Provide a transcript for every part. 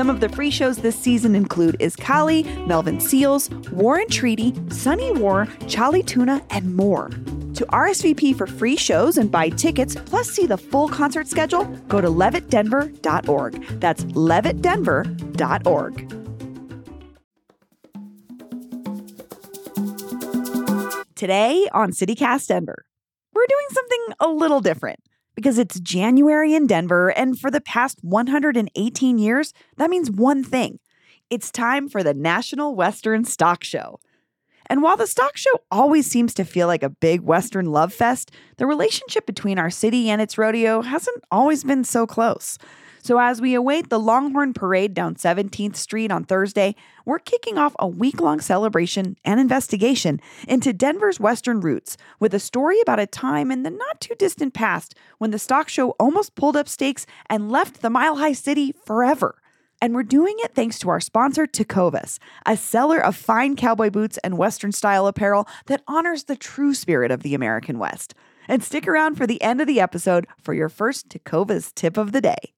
Some of the free shows this season include Iskali, Melvin Seals, War and Treaty, Sunny War, Charlie Tuna, and more. To RSVP for free shows and buy tickets, plus see the full concert schedule, go to levittdenver.org. That's levittdenver.org. Today on CityCast Denver, we're doing something a little different because it's January in Denver, and for the past 118 years, that means one thing it's time for the National Western Stock Show. And while the stock show always seems to feel like a big Western love fest, the relationship between our city and its rodeo hasn't always been so close. So, as we await the Longhorn Parade down 17th Street on Thursday, we're kicking off a week long celebration and investigation into Denver's Western roots with a story about a time in the not too distant past when the stock show almost pulled up stakes and left the Mile High City forever. And we're doing it thanks to our sponsor, Tecovas, a seller of fine cowboy boots and Western style apparel that honors the true spirit of the American West. And stick around for the end of the episode for your first Tecovas tip of the day.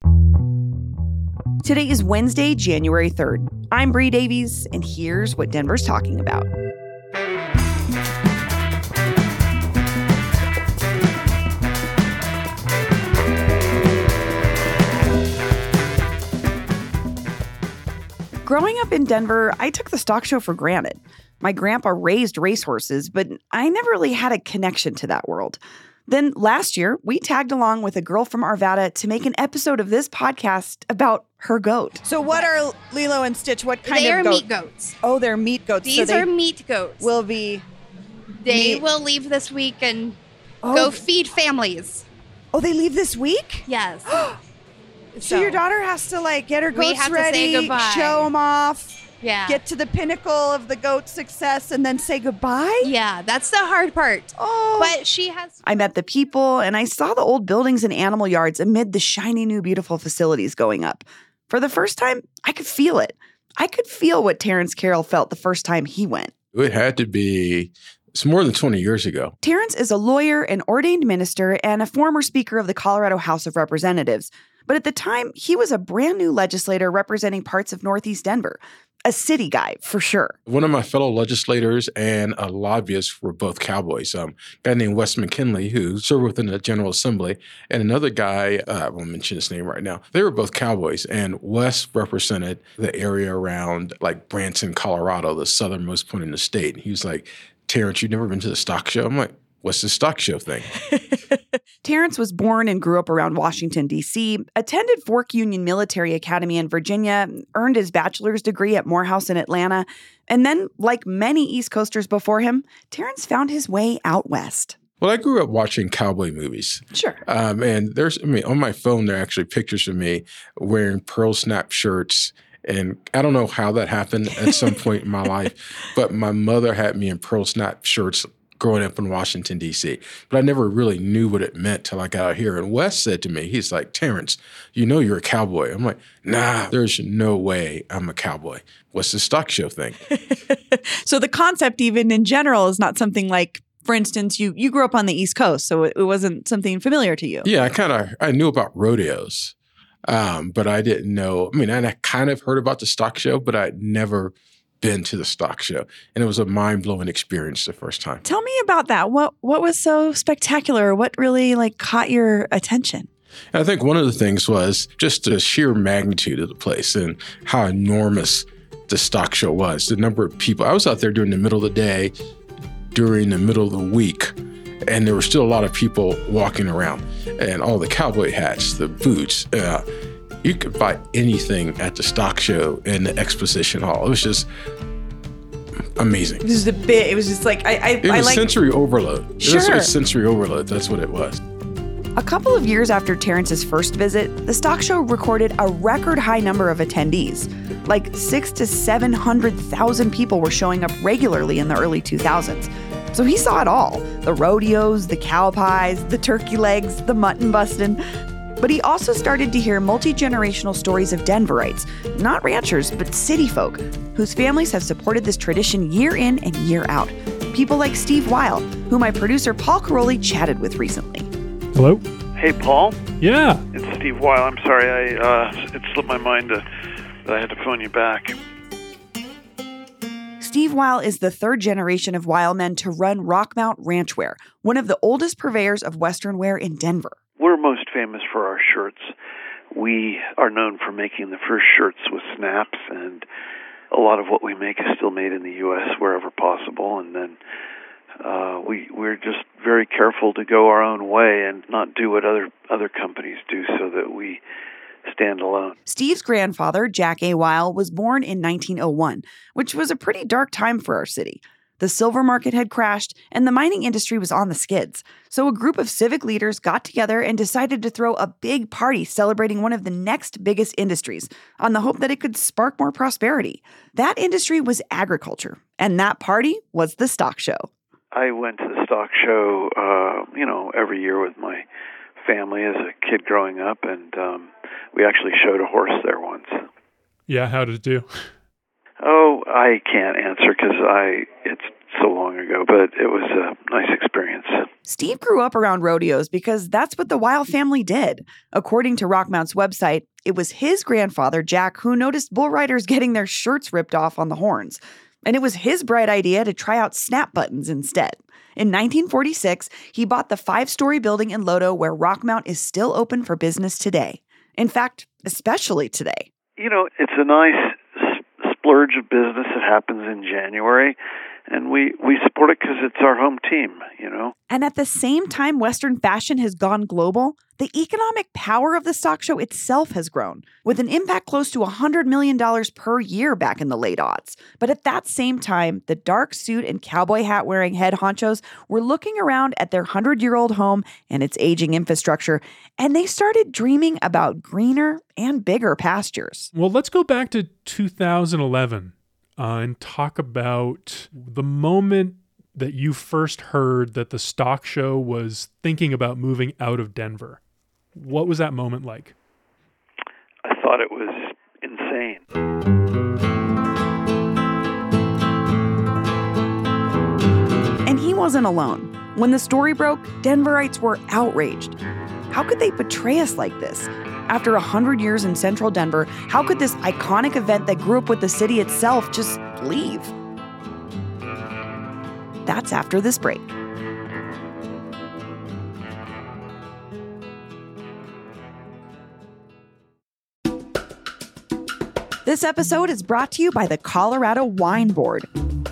Today is Wednesday, January 3rd. I'm Bree Davies, and here's what Denver's talking about. Growing up in Denver, I took the stock show for granted. My grandpa raised racehorses, but I never really had a connection to that world. Then last year, we tagged along with a girl from Arvada to make an episode of this podcast about her goat. So, what are Lilo and Stitch? What kind they of are meat goats. Oh, they're meat goats. These so they are meat goats. will be. they meat- will leave this week and Oh. go feed families. Oh, they leave this week. Yes. So, your daughter has to like get her We goats have to say ready, goodbye. show them off, yeah. get to the pinnacle of the goat success, and then say goodbye. yeah, that's the hard part. Oh, But she has I met the people and I saw the old buildings and animal yards amid the shiny new beautiful facilities going up. For the first time, I could feel it. I could feel what Terrance Carroll felt the first time he went. It had to be, it's more than 20 years ago. Terrance is a lawyer, an ordained minister, and a former speaker of the Colorado House of Representatives. But at the time, he was a brand new legislator representing parts of Northeast Denver. A city guy, for sure. One of my fellow legislators and a lobbyist were both cowboys. Um, a guy named Wes McKinley, who served within the General Assembly, and another guy, uh, I won't mention his name right now. They were both cowboys, and Wes represented the area around like Branson, Colorado, the southernmost point in the state. He was like, Terrance, you've never been to the stock show? I'm like, what's the stock show thing? Terrance was born and grew up around Washington, D.C., attended Fork Union Military Academy in Virginia, earned his bachelor's degree at Morehouse in Atlanta, and then, like many East Coasters before him, Terrance found his way out west. Well, I grew up watching cowboy movies. Sure. Um, and there's, I mean, on my phone, there are actually pictures of me wearing pearl snap shirts. And I don't know how that happened at some point in my life, but my mother had me in pearl snap shirts growing up in Washington, D.C. But I never really knew what it meant till I got out here. And Wes said to me, he's like, Terrance, you know you're a cowboy. I'm like, nah, there's no way I'm a cowboy. What's the stock show thing? So the concept, even in general, is not something like, for instance, you you grew up on the East Coast, so it, it wasn't something familiar to you. Yeah, I kind of I knew about rodeos, um, but I didn't know. I mean, and I kind of heard about the stock show, but I'd never been to the stock show, and it was a mind blowing experience the first time. Tell me about that. What what was so spectacular? What really like caught your attention? And I think one of the things was just the sheer magnitude of the place and how enormous the stock show was. The number of people. I was out there during the middle of the day, during the middle of the week, and there were still a lot of people walking around, and all the cowboy hats, the boots. Uh, you could buy anything at the stock show in the exposition hall. It was just amazing. This is a bit. It was just like I I, It I was like sensory overload. It was- Sure. it was sensory overload. That's what it was. A couple of years after Terrance's first visit, the stock show recorded a record high number of attendees. Like six to 700,000 people were showing up regularly in the early 2000s. So he saw it all the rodeos, the cow pies, the turkey legs, the mutton busting. But he also started to hear multi generational stories of Denverites, not ranchers, but city folk, whose families have supported this tradition year in and year out. People like Steve Weil, who my producer Paul Karolyi chatted with recently. Hello? Hey, Paul. Yeah. It's Steve Weil. I'm sorry, I uh, it slipped my mind to, that I had to phone you back. Steve Weil is the third generation of Weil men to run Rockmount Ranch Wear, one of the oldest purveyors of Western wear in Denver. We're most famous for our shirts. We are known for making the first shirts with snaps, and a lot of what we make is still made in the U.S. wherever possible. And then uh, we we're just very careful to go our own way and not do what other other companies do, so that we stand alone. Steve's grandfather, Jack A. Weil, was born in 1901, which was a pretty dark time for our city. The silver market had crashed and the mining industry was on the skids. So a group of civic leaders got together and decided to throw a big party celebrating one of the next biggest industries on the hope that it could spark more prosperity. That industry was agriculture, and that party was the stock show. I went to the stock show, uh, you know, every year with my family as a kid growing up, and um, we actually showed a horse there once. Yeah, how did it do? Oh, I can't answer because I it's so long ago, but it was a nice experience. Steve grew up around rodeos because that's what the Weil family did. According to Rockmount's website, it was his grandfather, Jack, who noticed bull riders getting their shirts ripped off on the horns. And it was his bright idea to try out snap buttons instead. In 1946, he bought the five story building in Lodo where Rockmount is still open for business today. In fact, especially today. You know, it's a nice splurge of business that happens in January, and we, we support it because it's our home team, you know. And at the same time Western fashion has gone global, the economic power of the stock show itself has grown, with an impact close to $100 million per year back in the late aughts. But at that same time, the dark suit and cowboy hat wearing head honchos were looking around at their 100 year old home and its aging infrastructure, and they started dreaming about greener and bigger pastures. Well, let's go back to 2011 uh, and talk about the moment that you first heard that the stock show was thinking about moving out of Denver. What was that moment like? I thought it was insane. And he wasn't alone. When the story broke, Denverites were outraged. How could they betray us like this? After a hundred years in central Denver, how could this iconic event that grew up with the city itself just leave? That's after this break. This episode is brought to you by the Colorado Wine Board.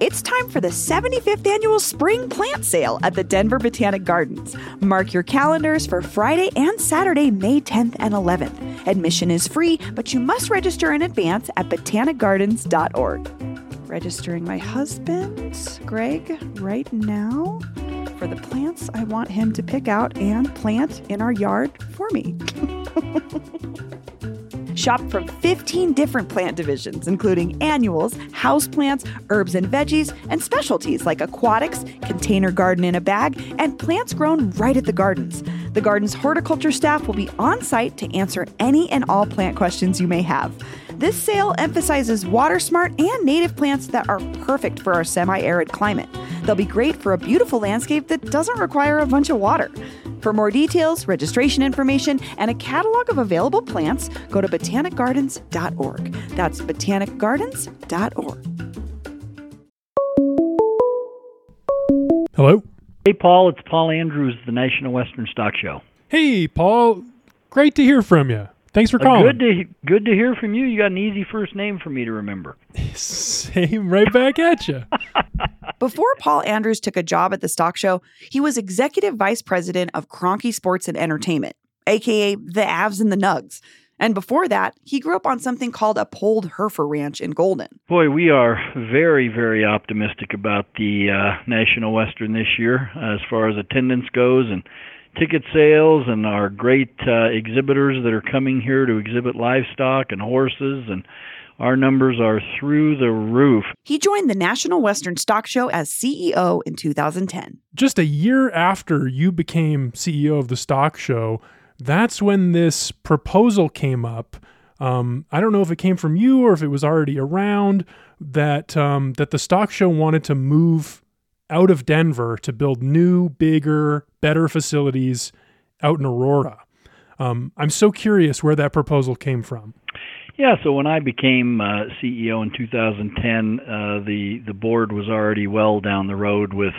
It's time for the 75th annual spring plant sale at the Denver Botanic Gardens. Mark your calendars for Friday and Saturday, May 10th and 11th. Admission is free, but you must register in advance at botanicgardens.org. Registering my husband, Greg, right now for the plants I want him to pick out and plant in our yard for me. Shop from 15 different plant divisions, including annuals, houseplants, herbs and veggies, and specialties like aquatics, container garden in a bag, and plants grown right at the gardens. The garden's horticulture staff will be on site to answer any and all plant questions you may have. This sale emphasizes water smart and native plants that are perfect for our semi arid climate. They'll be great for a beautiful landscape that doesn't require a bunch of water. For more details, registration information, and a catalog of available plants, go to botanicgardens.org. That's botanicgardens.org. Hello. Hey, Paul, it's Paul Andrews, the National Western Stock Show. Hey, Paul. Great to hear from you. Thanks for Uh, calling. good to good to hear from you. You got an easy first name for me to remember. Same right back at you. Before Paul Andrews took a job at the stock show, he was executive vice president of Kroenke Sports and Entertainment, aka the Avs and the Nugs. And before that, he grew up on something called a Polled Hereford Ranch in Golden. Boy, we are very, very optimistic about the uh, National Western this year as far as attendance goes and ticket sales and our great uh, exhibitors that are coming here to exhibit livestock and horses and our numbers are through the roof. He joined the National Western Stock Show as CEO in 2010. Just a year after you became CEO of the stock show, that's when this proposal came up. Um, I don't know if it came from you or if it was already around that um, that the stock show wanted to move out of Denver to build new, bigger, better facilities out in Aurora. Um, I'm so curious where that proposal came from. Yeah, so when I became uh, CEO in 2010, uh, the the board was already well down the road with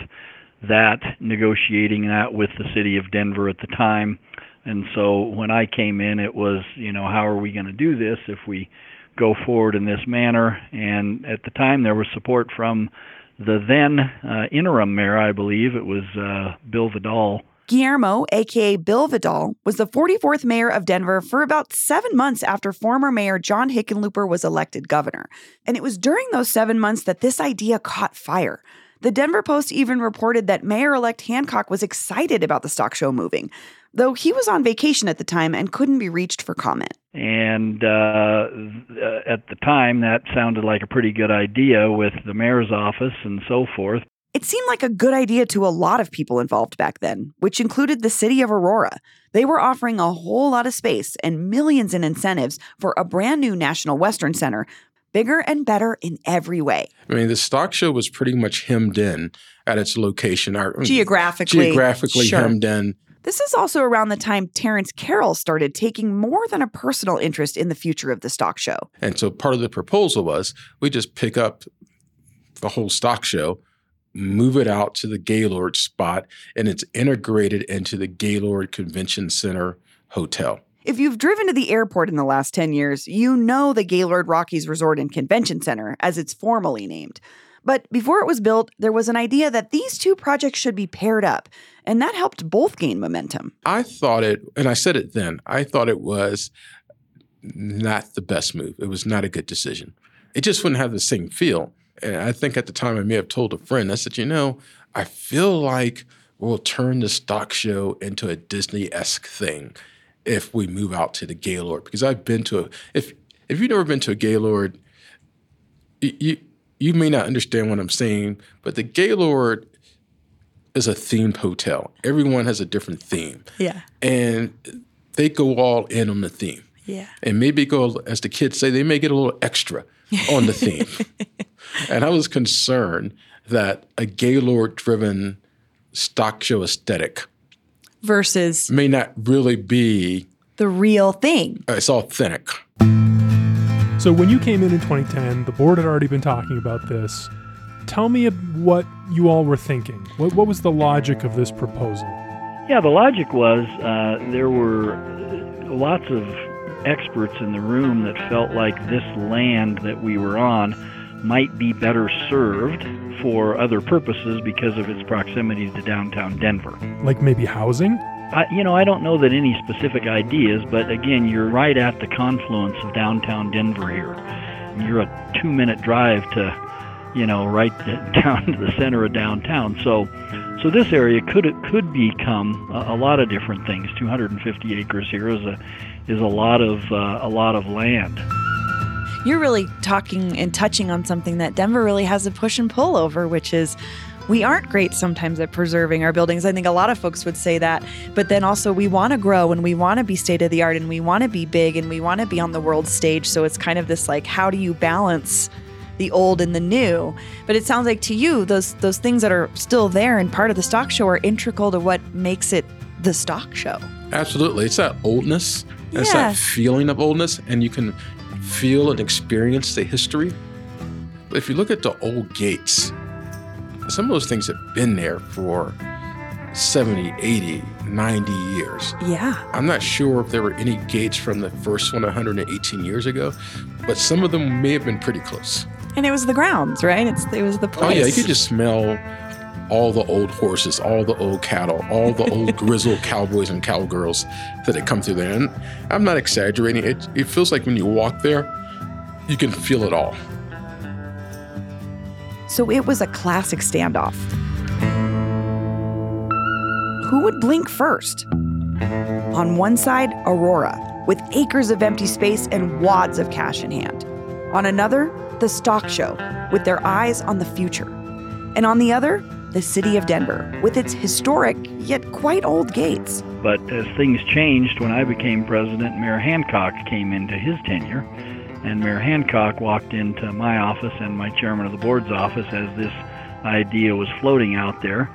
that, negotiating that with the city of Denver at the time. And so when I came in, it was, you know, how are we going to do this if we go forward in this manner? And at the time, there was support from the then uh, interim mayor, I believe it was uh, Bill Vidal. Guillermo, aka Bill Vidal, was the 44th mayor of Denver for about seven months after former mayor John Hickenlooper was elected governor. And it was during those seven months that this idea caught fire. The Denver Post even reported that Mayor elect Hancock was excited about the stock show moving, though he was on vacation at the time and couldn't be reached for comment. And uh, at the time, that sounded like a pretty good idea with the mayor's office and so forth. It seemed like a good idea to a lot of people involved back then, which included the city of Aurora. They were offering a whole lot of space and millions in incentives for a brand new National Western Center, bigger and better in every way. I mean, the stock show was pretty much hemmed in at its location. Our, mm, Geographically. geographically sure. hemmed in. This is also around the time Terrance Carroll started taking more than a personal interest in the future of the stock show. And so part of the proposal was we just pick up the whole stock show, move it out to the Gaylord spot, and it's integrated into the Gaylord Convention Center Hotel. If you've driven to the airport in the last 10 years, you know the Gaylord Rockies Resort and Convention Center, as it's formally named. But before it was built, there was an idea that these two projects should be paired up, and that helped both gain momentum. I thought it, and I said it then, I thought it was not the best move. It was not a good decision. It just wouldn't have the same feel. And I think at the time I may have told a friend, I said, you know, I feel like we'll turn the stock show into a Disney esque thing if we move out to the Gaylord. Because I've been to a, if if you've never been to a Gaylord, you you may not understand what I'm saying, but the Gaylord is a themed hotel. Everyone has a different theme Yeah. and they go all in on the theme. Yeah. And maybe go, as the kids say, they may get a little extra on the theme. and I was concerned that a Gaylord driven stock show aesthetic Versus may not really be the real thing. uh, it's authentic. So when you came in in 2010, the board had already been talking about this. Tell me what you all were thinking. What, what was the logic of this proposal? Yeah, the logic was uh, there were lots of experts in the room that felt like this land that we were on might be better served for other purposes because of its proximity to downtown Denver. Like maybe housing? I, you know, I don't know that any specific ideas, but again, you're right at the confluence of downtown Denver here. You're a two-minute drive to, you know, right down to the center of downtown. So, so this area could could become a, a lot of different things. 250 acres here is a is a lot of uh, a lot of land. You're really talking and touching on something that Denver really has a push and pull over, which is we aren't great sometimes at preserving our buildings. I think a lot of folks would say that. But then also, we want to grow and we want to be state of the art and we want to be big and we want to be on the world stage. So it's kind of this like, how do you balance the old and the new? But it sounds like to you, those those things that are still there and part of the stock show are integral to what makes it the stock show. Absolutely. It's that oldness. It's Yeah. that feeling of oldness. And you can feel and experience the history. But if you look at the old gates, some of those things have been there for 70, 80, 90 years. Yeah. I'm not sure if there were any gates from the first one 118 years ago, but some of them may have been pretty close. And it was the grounds, right? It's it was the place. Oh, yeah, you could just smell all the old horses, all the old cattle, all the old grizzled cowboys and cowgirls that had come through there. And I'm not exaggerating. It, it feels like when you walk there, you can feel it all. So it was a classic standoff. Who would blink first? On one side, Aurora, with acres of empty space and wads of cash in hand. On another, the stock show, with their eyes on the future. And on the other, the city of Denver, with its historic yet quite old gates. But as things changed when I became president, Mayor Hancock came into his tenure, and Mayor Hancock walked into my office and my chairman of the board's office as this idea was floating out there.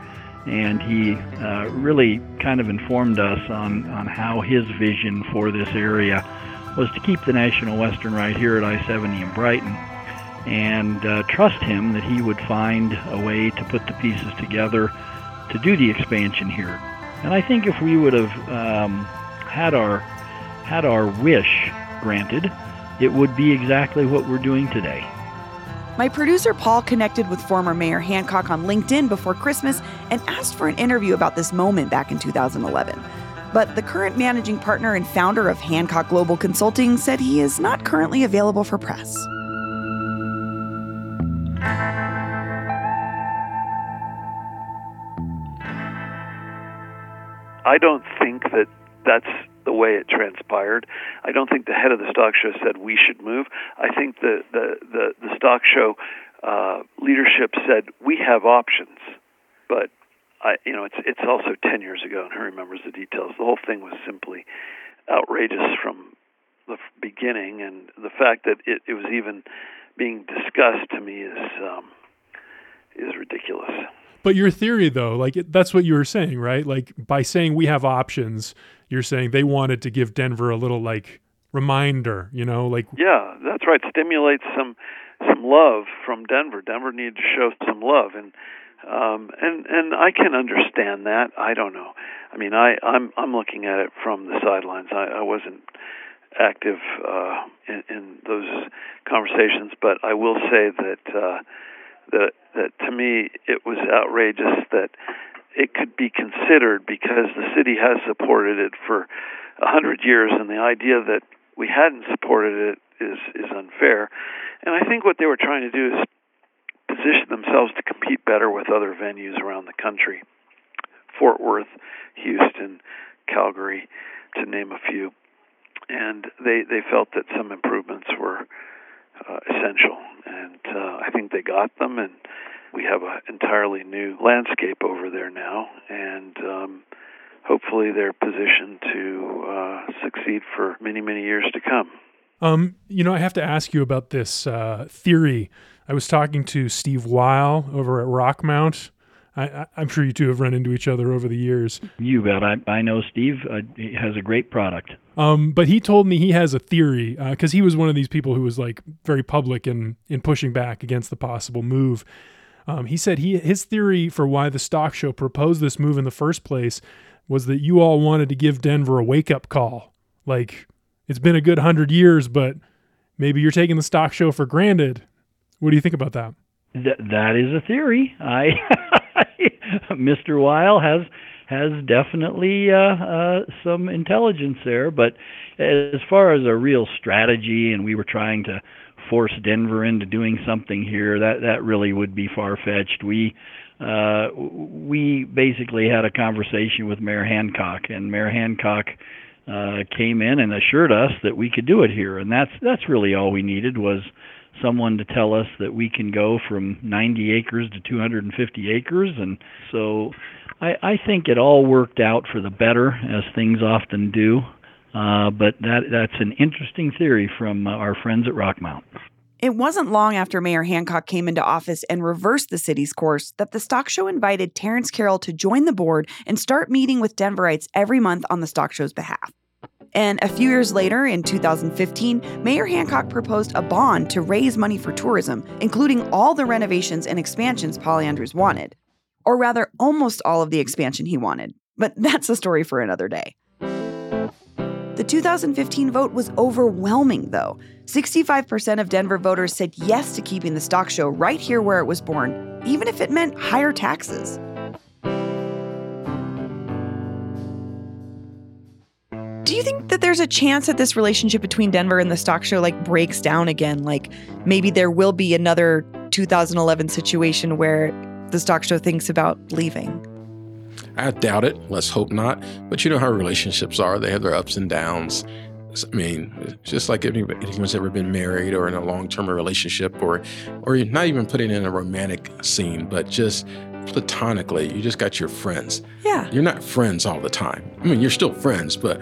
And he uh, really kind of informed us on, on how his vision for this area was to keep the National Western right here at I 70 in Brighton and uh, trust him that he would find a way to put the pieces together to do the expansion here. And I think if we would have um, had our had our wish granted, it would be exactly what we're doing today. My producer Paul connected with former Mayor Hancock on LinkedIn before Christmas and asked for an interview about this moment back in 2011. But the current managing partner and founder of Hancock Global Consulting said he is not currently available for press. I don't think that that's the way it transpired. I don't think the head of the stock show said we should move. I think the the the, the stock show uh, leadership said we have options, but I you know it's it's also ten years ago, and who remembers the details? The whole thing was simply outrageous from the beginning, and the fact that it, it was even being discussed to me is um, is ridiculous. But your theory, though, like that's what you were saying, right? Like by saying we have options, you're saying they wanted to give Denver a little like reminder, you know, like yeah, that's right. Stimulate some some love from Denver. Denver needed to show some love, and um, and and I can understand that. I don't know. I mean, I I'm I'm looking at it from the sidelines. I, I wasn't active uh, in, in those conversations, but I will say that. Uh, that that to me it was outrageous that it could be considered because the city has supported it for a hundred years, and the idea that we hadn't supported it is is unfair. And I think what they were trying to do is position themselves to compete better with other venues around the country, Fort Worth, Houston, Calgary, to name a few. And they they felt that some improvements were uh, essential, and uh, I think they got them, and we have an entirely new landscape over there now, and um, hopefully they're positioned to uh, succeed for many, many years to come. Um, you know, I have to ask you about this uh, theory. I was talking to Steve Weil over at Rockmount. I, am sure you two have run into each other over the years. You bet. I, I know Steve uh, he has a great product. Um, but he told me he has a theory because uh, he was one of these people who was like very public in in pushing back against the possible move. Um, he said he his theory for why the stock show proposed this move in the first place was that you all wanted to give Denver a wake up call. Like it's been a good hundred years, but maybe you're taking the stock show for granted. What do you think about that? Th- that is a theory. I Mr. Weil has has definitely uh, uh, some intelligence there, but as far as a real strategy, and we were trying to force Denver into doing something here, that that really would be far fetched. We uh, we basically had a conversation with Mayor Hancock, and Mayor Hancock uh, came in and assured us that we could do it here, and that's that's really all we needed was someone to tell us that we can go from 90 acres to 250 acres. And so I, I think it all worked out for the better, as things often do. Uh, but that that's an interesting theory from uh, our friends at Rockmount. It wasn't long after Mayor Hancock came into office and reversed the city's course that the stock show invited Terrance Carroll to join the board and start meeting with Denverites every month on the stock show's behalf. And a few years later, in 2015, Mayor Hancock proposed a bond to raise money for tourism, including all the renovations and expansions Paul Andrews wanted. Or rather, almost all of the expansion he wanted. But that's a story for another day. The 2015 vote was overwhelming, though. 65% of Denver voters said yes to keeping the stock show right here where it was born, even if it meant higher taxes. Do you think that there's a chance that this relationship between Denver and the stock show like breaks down again? Like maybe there will be another 2011 situation where the stock show thinks about leaving? I doubt it. Let's hope not. But you know how relationships are. They have their ups and downs. I mean, just like anyone's ever been married or in a long-term relationship or or not even putting in a romantic scene, but just platonically, you just got your friends. Yeah. You're not friends all the time. I mean, you're still friends, but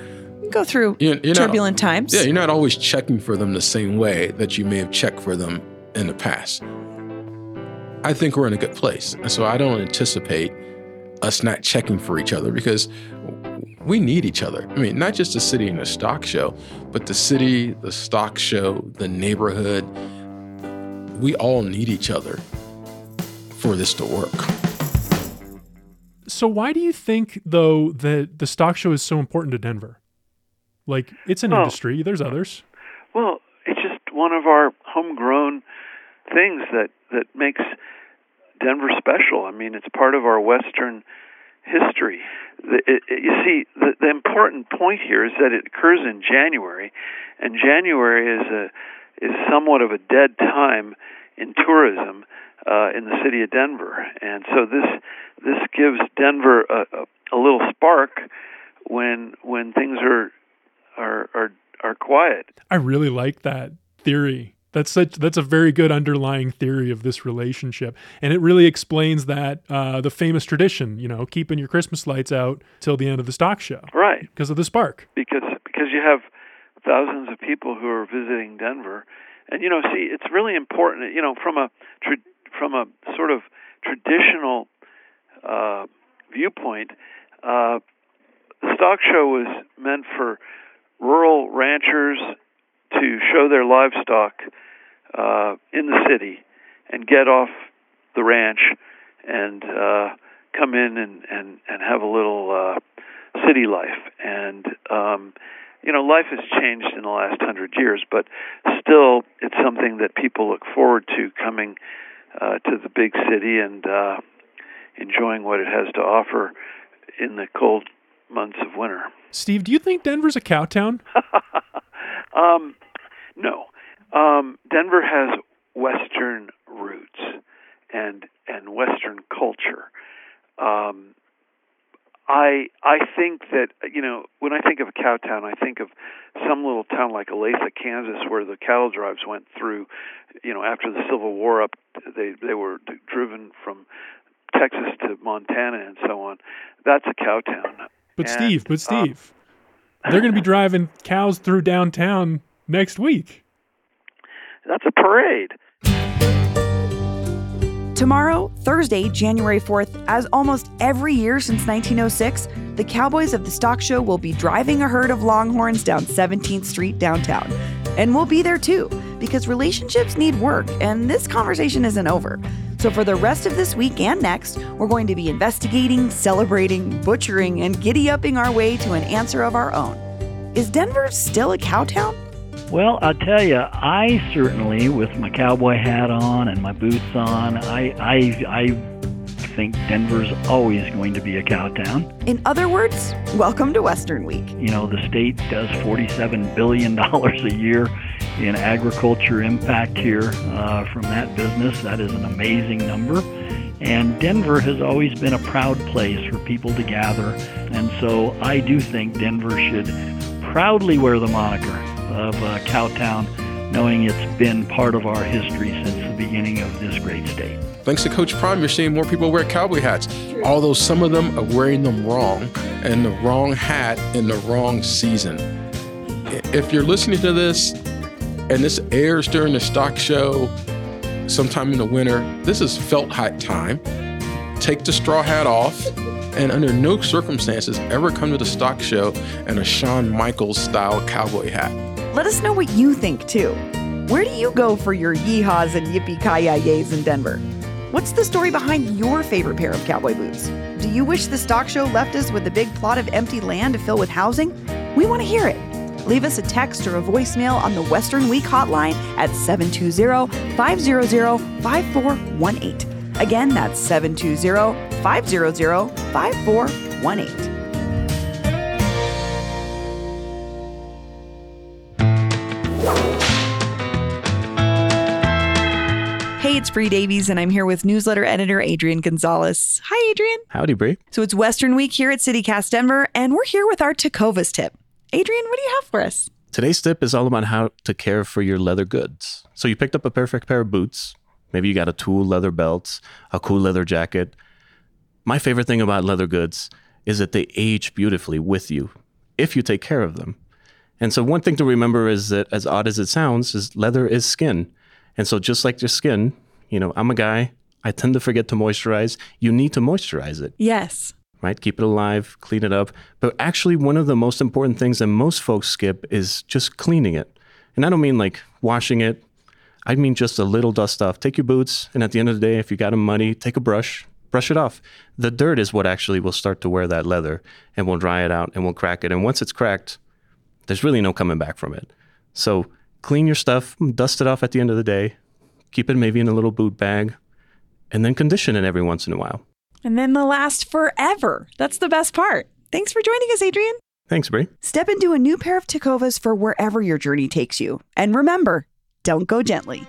go through you're, you're turbulent not, times. Yeah, you're not always checking for them the same way that you may have checked for them in the past. I think we're in a good place. And so I don't anticipate us not checking for each other because we need each other. I mean, not just the city and the stock show, but the city, the stock show, the neighborhood. We all need each other for this to work. So why do you think though that the stock show is so important to Denver? Like it's an Well- industry. There's others. Well, it's just one of our homegrown things that that makes Denver special. I mean, it's part of our Western history. The, it, it- you see, the, the important point here is that it occurs in January, and January is a is somewhat of a dead time in tourism uh, in the city of Denver, and so this this gives Denver a, a, a little spark when when things are are are are quiet. I really like that theory. That's such that's a very good underlying theory of this relationship, and it really explains that uh, the famous tradition, you know, keeping your Christmas lights out till the end of the stock show Right. because of the spark. because because you have thousands of people who are visiting Denver, and you know, see, it's really important. You know, from a tra- from a sort of traditional uh, viewpoint, uh, the stock show was meant for rural ranchers to show their livestock uh, in the city and get off the ranch and uh, come in and, and, and have a little uh, city life. And um, you know, life has changed in the last hundred years, but still, it's something that people look forward to coming uh, to the big city and uh, enjoying what it has to offer in the cold months of winter. Steve, do you think Denver's a cow town? um, no, um, Denver has Western roots and and Western culture. Um, I I think that you know when I think of a cow town, I think of some little town like Olathe, Kansas, where the cattle drives went through. You know, after the Civil War, up they they were driven from Texas to Montana and so on. That's a cow town. But And, Steve, but um, Steve, they're going to be driving cows through downtown next week. That's a parade. Tomorrow, Thursday, January 4th, as almost every year since 1906, the Cowboys of the Stock Show will be driving a herd of longhorns down 17th Street downtown. And we'll be there too, because relationships need work, and this conversation isn't over. So, for the rest of this week and next, we're going to be investigating, celebrating, butchering, and giddy upping our way to an answer of our own. Is Denver still a cow town? Well, I'll tell you, I certainly, with my cowboy hat on and my boots on, I, I, I think Denver's always going to be a cow town. In other words, welcome to Western Week. You know, the state does $47 billion a year in agriculture impact here uh, from that business. That is an amazing number. And Denver has always been a proud place for people to gather. And so I do think Denver should proudly wear the moniker of uh, Cowtown, knowing it's been part of our history since the beginning of this great state. Thanks to Coach Prime, you're seeing more people wear cowboy hats. Although some of them are wearing them wrong and the wrong hat in the wrong season. If you're listening to this and this airs during the stock show sometime in the winter, this is felt hat time. take the straw hat off, and under no circumstances ever come to the stock show in a Shawn Michaels style cowboy hat. Let us know what you think too. Where do you go for your yeehaws and yippee ki in Denver? What's the story behind your favorite pair of cowboy boots? Do you wish the stock show left us with a big plot of empty land to fill with housing? We want to hear it. Leave us a text or a voicemail on the Western Week hotline at 720 500 5418. Again, that's 720 500 5418. Hey, it's Bree Davies, and I'm here with newsletter editor Adrian Gonzalez. Hi, Adrian. Howdy, Bree. So it's Western Week here at CityCast Denver, and we're here with our Tecovas tip. Adrian, what do you have for us? Today's tip is all about how to care for your leather goods. So you picked up a perfect pair of boots. Maybe you got a tool leather belt, a cool leather jacket. My favorite thing about leather goods is that they age beautifully with you if you take care of them. And so one thing to remember is that as odd as it sounds, is leather is skin. And so just like your skin, you know, I'm a guy, I tend to forget to moisturize. You need to moisturize it. Yes. Right? Keep it alive, clean it up. But actually, one of the most important things that most folks skip is just cleaning it. And I don't mean like washing it, I mean just a little dust off. Take your boots, and at the end of the day, if you got them muddy, take a brush, brush it off. The dirt is what actually will start to wear that leather and will dry it out and will crack it. And once it's cracked, there's really no coming back from it. So clean your stuff, dust it off at the end of the day, keep it maybe in a little boot bag, and then condition it every once in a while. And then the last forever. That's the best part. Thanks for joining us, Adrian. Thanks, Bree. Step into a new pair of Tecovas for wherever your journey takes you. And remember, don't go gently.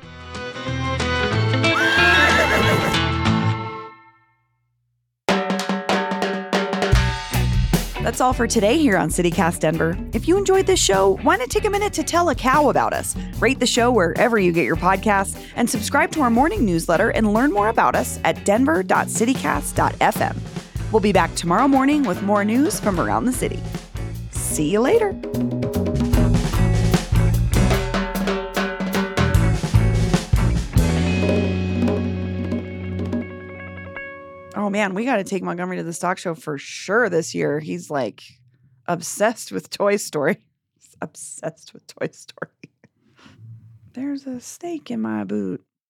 That's all for today here on CityCast Denver. If you enjoyed this show, why not take a minute to tell a cow about us? Rate the show wherever you get your podcasts and subscribe to our morning newsletter and learn more about us at denver.citycast.fm. We'll be back tomorrow morning with more news from around the city. See you later. Oh man, we got to take Montgomery to the stock show for sure this year. He's like obsessed with Toy Story. He's obsessed with Toy Story. There's a snake in my boot.